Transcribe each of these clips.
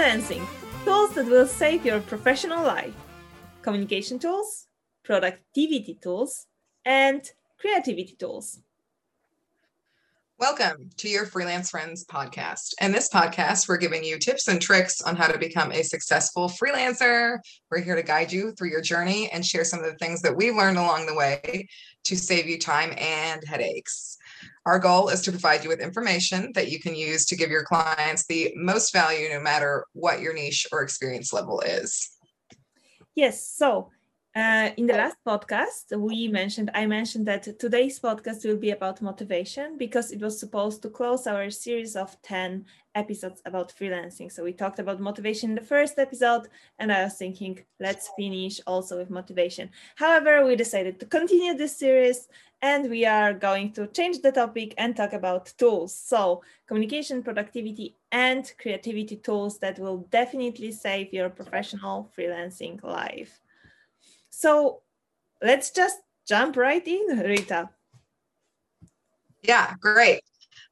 freelancing, tools that will save your professional life, communication tools, productivity tools, and creativity tools. Welcome to your Freelance Friends podcast. In this podcast, we're giving you tips and tricks on how to become a successful freelancer. We're here to guide you through your journey and share some of the things that we've learned along the way to save you time and headaches. Our goal is to provide you with information that you can use to give your clients the most value, no matter what your niche or experience level is. Yes. So, uh, in the last podcast, we mentioned, I mentioned that today's podcast will be about motivation because it was supposed to close our series of 10 episodes about freelancing. So we talked about motivation in the first episode, and I was thinking, let's finish also with motivation. However, we decided to continue this series and we are going to change the topic and talk about tools. So, communication, productivity, and creativity tools that will definitely save your professional freelancing life. So let's just jump right in, Rita. Yeah, great.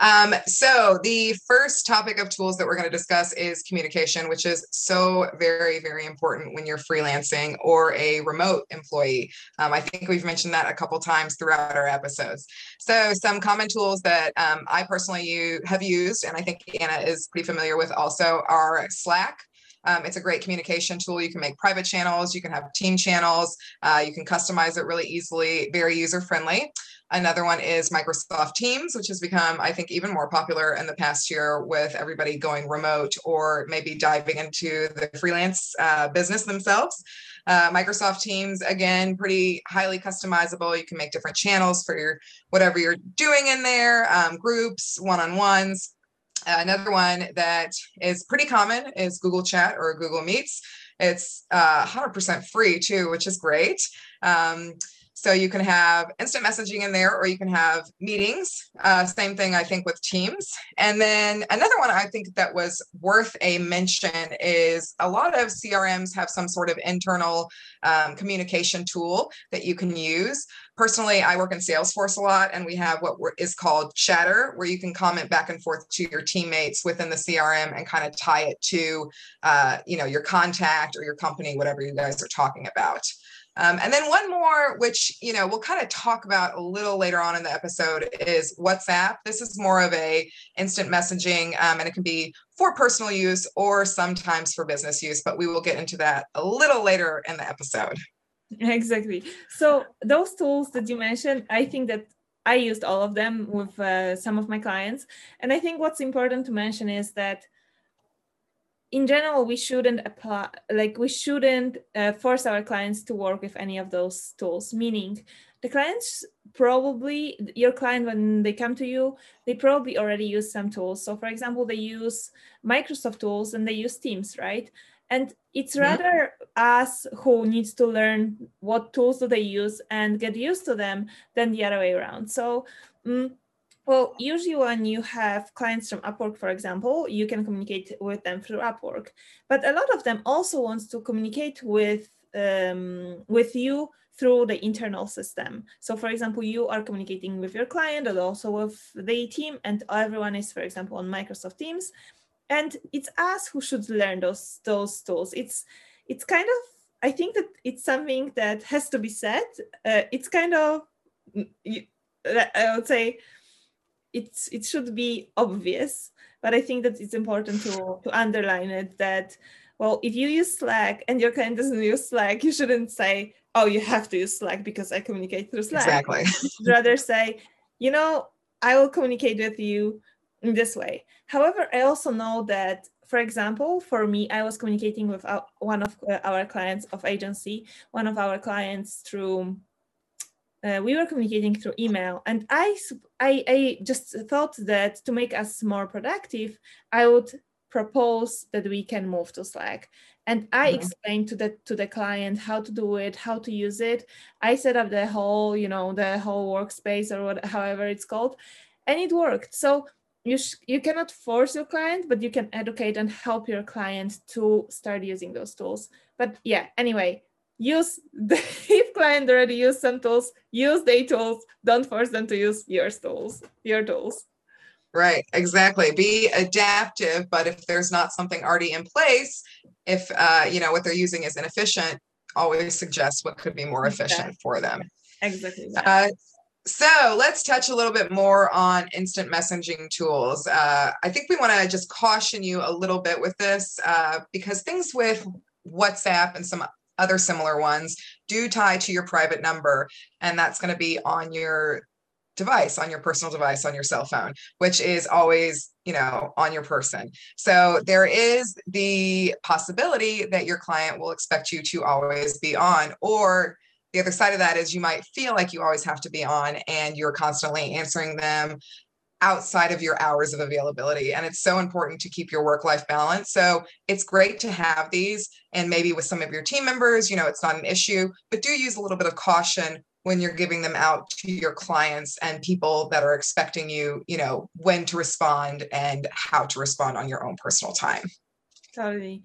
Um, so the first topic of tools that we're going to discuss is communication, which is so very, very important when you're freelancing or a remote employee. Um, I think we've mentioned that a couple times throughout our episodes. So some common tools that um, I personally use, have used, and I think Anna is pretty familiar with also, are Slack. Um, it's a great communication tool. You can make private channels, you can have team channels, uh, you can customize it really easily, very user friendly. Another one is Microsoft Teams, which has become, I think, even more popular in the past year with everybody going remote or maybe diving into the freelance uh, business themselves. Uh, Microsoft Teams, again, pretty highly customizable. You can make different channels for your whatever you're doing in there, um, groups, one on ones. Uh, another one that is pretty common is Google Chat or Google Meets. It's uh, 100% free too, which is great. Um, so you can have instant messaging in there, or you can have meetings. Uh, same thing, I think, with Teams. And then another one I think that was worth a mention is a lot of CRMs have some sort of internal um, communication tool that you can use. Personally, I work in Salesforce a lot, and we have what is called Chatter, where you can comment back and forth to your teammates within the CRM and kind of tie it to, uh, you know, your contact or your company, whatever you guys are talking about. Um, and then one more, which you know we'll kind of talk about a little later on in the episode, is WhatsApp. This is more of a instant messaging, um, and it can be for personal use or sometimes for business use. But we will get into that a little later in the episode. Exactly. So those tools that you mentioned, I think that I used all of them with uh, some of my clients, and I think what's important to mention is that in general we shouldn't apply like we shouldn't uh, force our clients to work with any of those tools meaning the clients probably your client when they come to you they probably already use some tools. So for example they use microsoft tools and they use teams right? And it's mm-hmm. rather us who needs to learn what tools do they use and get used to them than the other way around. So um, well, usually when you have clients from Upwork, for example, you can communicate with them through Upwork. But a lot of them also wants to communicate with um, with you through the internal system. So, for example, you are communicating with your client and also with the team, and everyone is, for example, on Microsoft Teams. And it's us who should learn those those tools. It's it's kind of I think that it's something that has to be said. Uh, it's kind of I would say it's it should be obvious but i think that it's important to to underline it that well if you use slack and your client doesn't use slack you shouldn't say oh you have to use slack because i communicate through slack. Exactly. Rather say you know i will communicate with you in this way. However i also know that for example for me i was communicating with one of uh, our clients of agency one of our clients through uh, we were communicating through email and I, I i just thought that to make us more productive i would propose that we can move to slack. And i mm-hmm. explained to the to the client how to do it how to use it. I set up the whole you know the whole workspace or what, however it's called and it worked. So you sh- you cannot force your client but you can educate and help your client to start using those tools. But yeah anyway use the if client already use some tools use their tools don't force them to use your tools your tools Right, exactly. Be adaptive, but if there's not something already in place, if uh, you know what they're using is inefficient, always suggest what could be more efficient exactly. for them. Exactly. Uh, so let's touch a little bit more on instant messaging tools. Uh, I think we want to just caution you a little bit with this uh, because things with WhatsApp and some other similar ones do tie to your private number, and that's going to be on your device, on your personal device, on your cell phone, which is always, you know, on your person. So there is the possibility that your client will expect you to always be on, or the other side of that is you might feel like you always have to be on and you're constantly answering them outside of your hours of availability. And it's so important to keep your work life balance. So it's great to have these. And maybe with some of your team members, you know, it's not an issue, but do use a little bit of caution when you're giving them out to your clients and people that are expecting you, you know, when to respond and how to respond on your own personal time. Totally.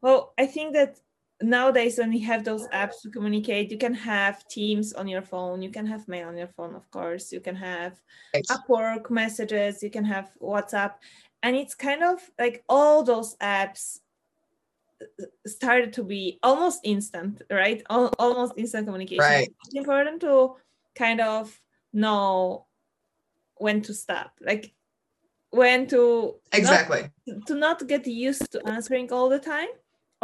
Well, I think that nowadays when we have those apps to communicate you can have teams on your phone you can have mail on your phone of course you can have right. upwork messages you can have whatsapp and it's kind of like all those apps uh, started to be almost instant right almost instant communication right. it's important to kind of know when to stop like when to exactly not, to not get used to answering all the time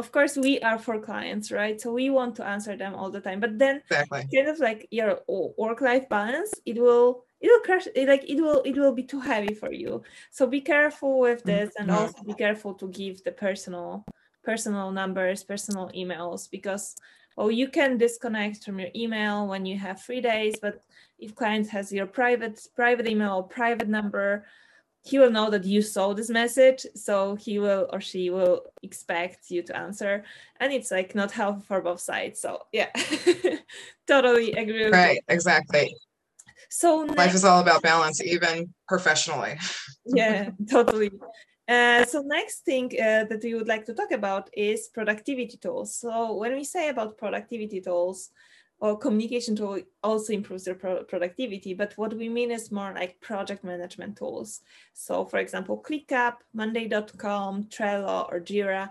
of course we are for clients right so we want to answer them all the time but then exactly. kind of like your work life balance it will it will crash it, like it will it will be too heavy for you so be careful with this and mm-hmm. also be careful to give the personal personal numbers personal emails because well you can disconnect from your email when you have free days but if client has your private private email or private number he will know that you saw this message so he will or she will expect you to answer. And it's like not helpful for both sides so yeah. Totally agree right you. exactly. So life next, is all about balance even professionally. Yeah totally. Uh, so next thing uh, that we would like to talk about is productivity tools. So when we say about productivity tools or communication tool also improves their pro- productivity. But what we mean is more like project management tools. So, for example, ClickUp, Monday.com, Trello, or Jira.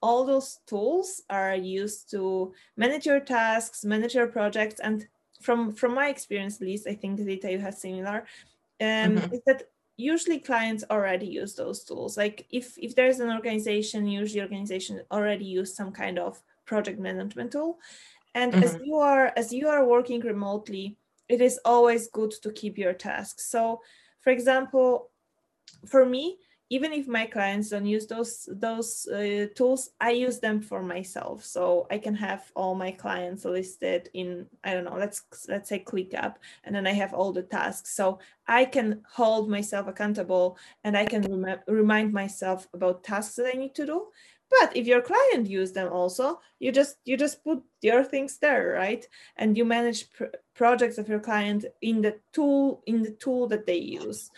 All those tools are used to manage your tasks, manage your projects, and from from my experience, at least I think Rita you have similar. Um, mm-hmm. Is that usually clients already use those tools. Like if if there's an organization, usually organization already use some kind of project management tool and mm-hmm. as you are as you are working remotely it is always good to keep your tasks. So for example for me even if my clients don't use those those uh, tools i use them for myself. So i can have all my clients listed in i don't know let's let's say clickup and then i have all the tasks. So i can hold myself accountable and i can rem- remind myself about tasks that i need to do but if your client use them also you just you just put your things there right? And you manage pr- projects of your client in the tool in the tool that they use.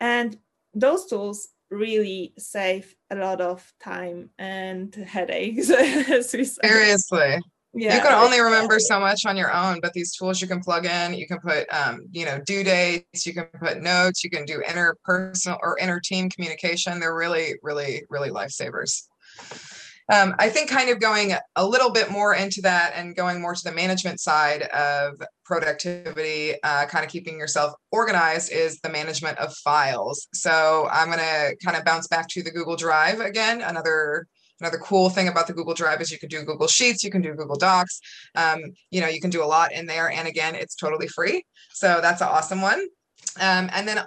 And those tools really save a lot of time and headaches seriously. Yeah. you can only remember so much on your own but these tools you can plug in you can put um, you know due dates you can put notes you can do interpersonal or inter team communication. They're really really really lifesavers um, I think kind of going a little bit more into that and going more to the management side of productivity, uh, kind of keeping yourself organized is the management of files. So I'm going to kind of bounce back to the Google Drive again. Another another cool thing about the Google Drive is you can do Google Sheets, you can do Google Docs. Um, you know, you can do a lot in there, and again, it's totally free. So that's an awesome one. Um, and then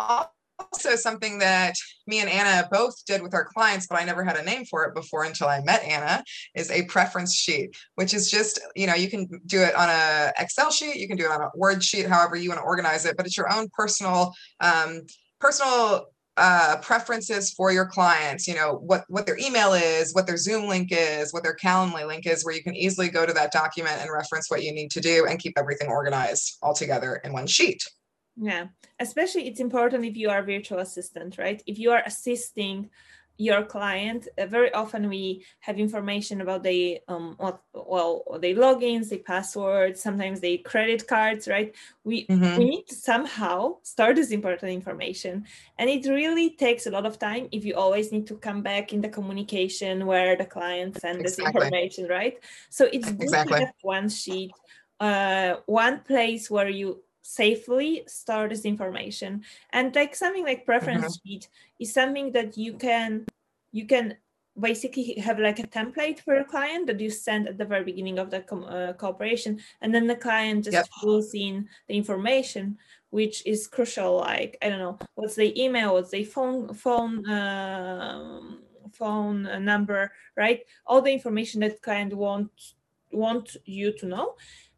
also something that me and Anna both did with our clients, but I never had a name for it before until I met Anna, is a preference sheet, which is just, you know, you can do it on a Excel sheet, you can do it on a Word sheet, however you want to organize it, but it's your own personal, um, personal uh, preferences for your clients you know what what their email is what their zoom link is what their calendly link is where you can easily go to that document and reference what you need to do and keep everything organized all together in one sheet yeah especially it's important if you are virtual assistant right if you are assisting your client uh, very often we have information about the um what well the logins the passwords sometimes the credit cards right we mm-hmm. we need to somehow store this important information and it really takes a lot of time if you always need to come back in the communication where the client sends exactly. this information right so it's good exactly. to have one sheet uh, one place where you safely store this information and like something like preference mm-hmm. sheet is something that you can you can basically have like a template for a client that you send at the very beginning of the com- uh, cooperation and then the client just yep. fills in the information which is crucial like i don't know what's the email what's the phone phone uh, phone number right all the information that client want want you to know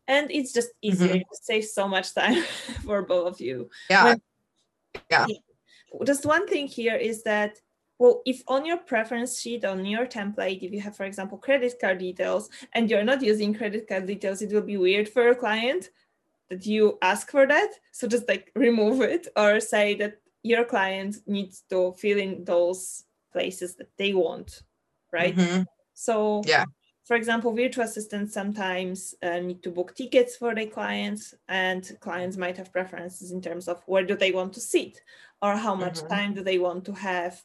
and it's just easier mm-hmm. to save so much time for both of you. Yeah. When, yeah. Just one thing here is that well if on your preference sheet on your template if you have for example credit card details and you're not using credit card details it will be weird for a client that you ask for that. So just like remove it or say that your client needs to fill in those places that they want right? Mm-hmm. so yeah for example, virtual assistants sometimes uh, need to book tickets for their clients, and clients might have preferences in terms of where do they want to sit or how much mm-hmm. time do they want to have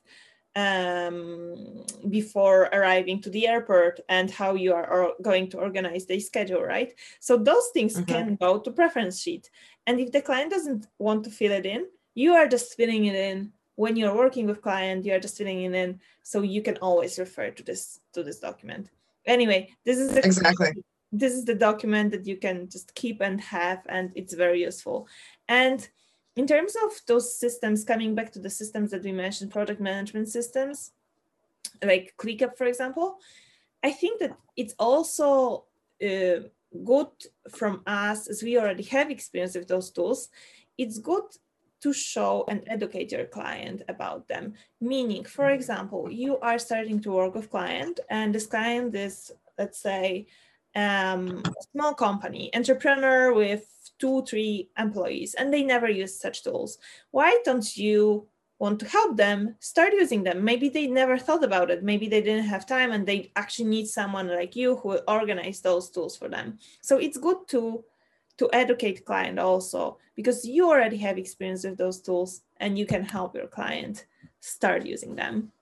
um, before arriving to the airport and how you are going to organize the schedule, right? So those things mm-hmm. can go to preference sheet. And if the client doesn't want to fill it in, you are just filling it in when you're working with client, you are just filling it in. So you can always refer to this to this document anyway this is exactly. this is the document that you can just keep and have and it's very useful. And in terms of those systems coming back to the systems that we mentioned project management systems like clickup for example i think that it's also uh, good from us as we already have experience with those tools it's good to show and educate your client about them. Meaning, for mm-hmm. example, you are starting to work with client and this client is, let's say, um, a small company, entrepreneur with two, three employees, and they never use such tools. Why don't you want to help them start using them? Maybe they never thought about it. Maybe they didn't have time and they actually need someone like you who will organize those tools for them. So it's good to to educate client also because you already have experience with those tools and you can help your client start using them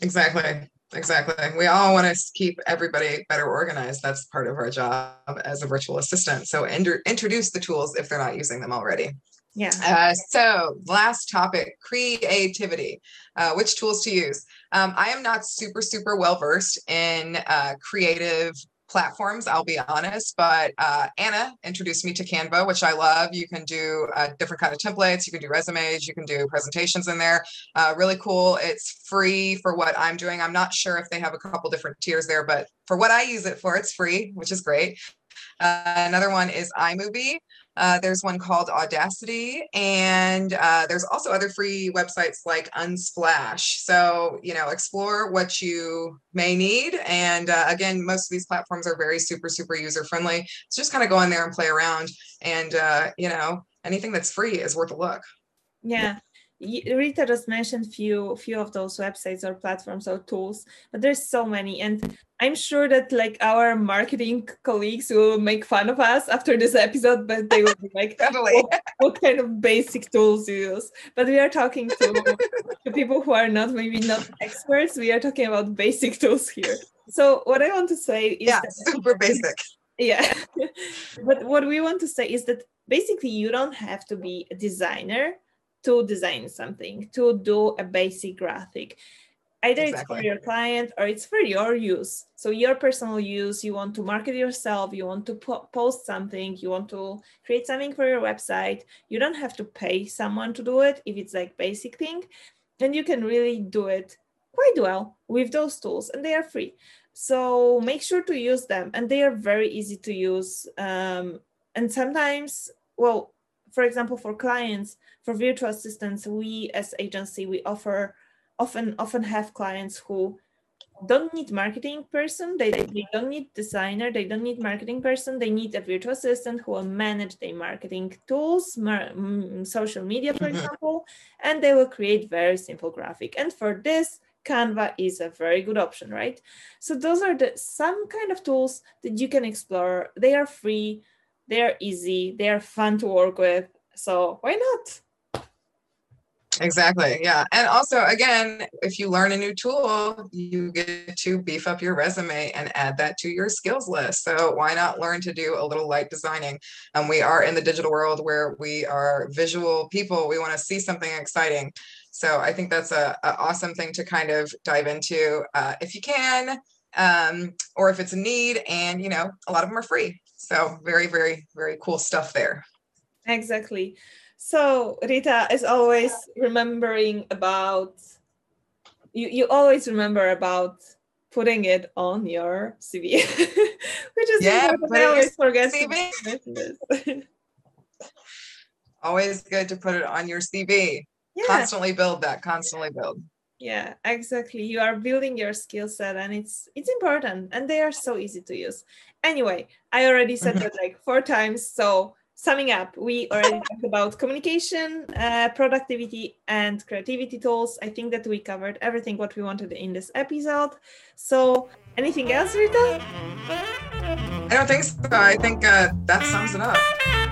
exactly exactly we all want to keep everybody better organized that's part of our job as a virtual assistant so inter- introduce the tools if they're not using them already yeah. Uh, so, last topic creativity. Uh, which tools to use? Um, I am not super, super well versed in uh, creative platforms, I'll be honest. But uh, Anna introduced me to Canva, which I love. You can do uh, different kind of templates. You can do resumes. You can do presentations in there. Uh, really cool. It's free for what I'm doing. I'm not sure if they have a couple different tiers there, but for what I use it for, it's free, which is great. Uh, another one is iMovie. Uh, there's one called Audacity, and uh, there's also other free websites like Unsplash. So, you know, explore what you may need. And uh, again, most of these platforms are very super, super user friendly. So just kind of go in there and play around. And, uh, you know, anything that's free is worth a look. Yeah. Rita just mentioned few few of those websites or platforms or tools, but there's so many, and I'm sure that like our marketing colleagues will make fun of us after this episode, but they will be like, what, what, kind of basic tools you use?" But we are talking to, to people who are not maybe not experts. We are talking about basic tools here. So what I want to say is yeah, super basic. Yeah, but what we want to say is that basically you don't have to be a designer to design something, to do a basic graphic. Either exactly. it's for your client or it's for your use. So, your personal use, you want to market yourself, you want to po- post something, you want to create something for your website. You don't have to pay someone to do it if it's like basic thing. And you can really do it quite well with those tools and they are free. So, make sure to use them and they are very easy to use. Um, and sometimes, well, for example, for clients, for virtual assistants, we as agency, we offer often often have clients who don't need marketing person they, they don't need designer they don't need marketing person they need a virtual assistant who will manage their marketing tools mar- social media for mm-hmm. example and they will create very simple graphic and for this Canva is a very good option, right? So those are the some kind of tools that you can explore. They are free, they are easy, they are fun to work with. So why not? Exactly. Yeah. And also, again, if you learn a new tool, you get to beef up your resume and add that to your skills list. So, why not learn to do a little light designing? Um, we are in the digital world where we are visual people. We want to see something exciting. So, I think that's a, a awesome thing to kind of dive into uh, if you can, um, or if it's a need. And, you know, a lot of them are free. So, very, very, very cool stuff there. Exactly. So Rita, as always, remembering about you, you always remember about putting it on your CV, which is yeah, I always forget CV. Always good to put it on your CV. Yeah. Constantly build that. Constantly build. Yeah, exactly. You are building your skill set, and it's it's important, and they are so easy to use. Anyway, I already said that like four times, so summing up, we already talked about communication, uh, productivity, and creativity tools. I think that we covered everything what we wanted in this episode. So, anything else, Rita? I don't think so. I think uh, that sums it up.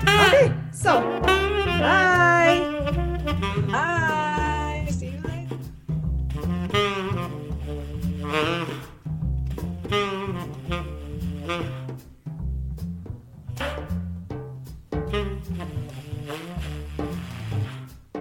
Okay, so bye. Bye.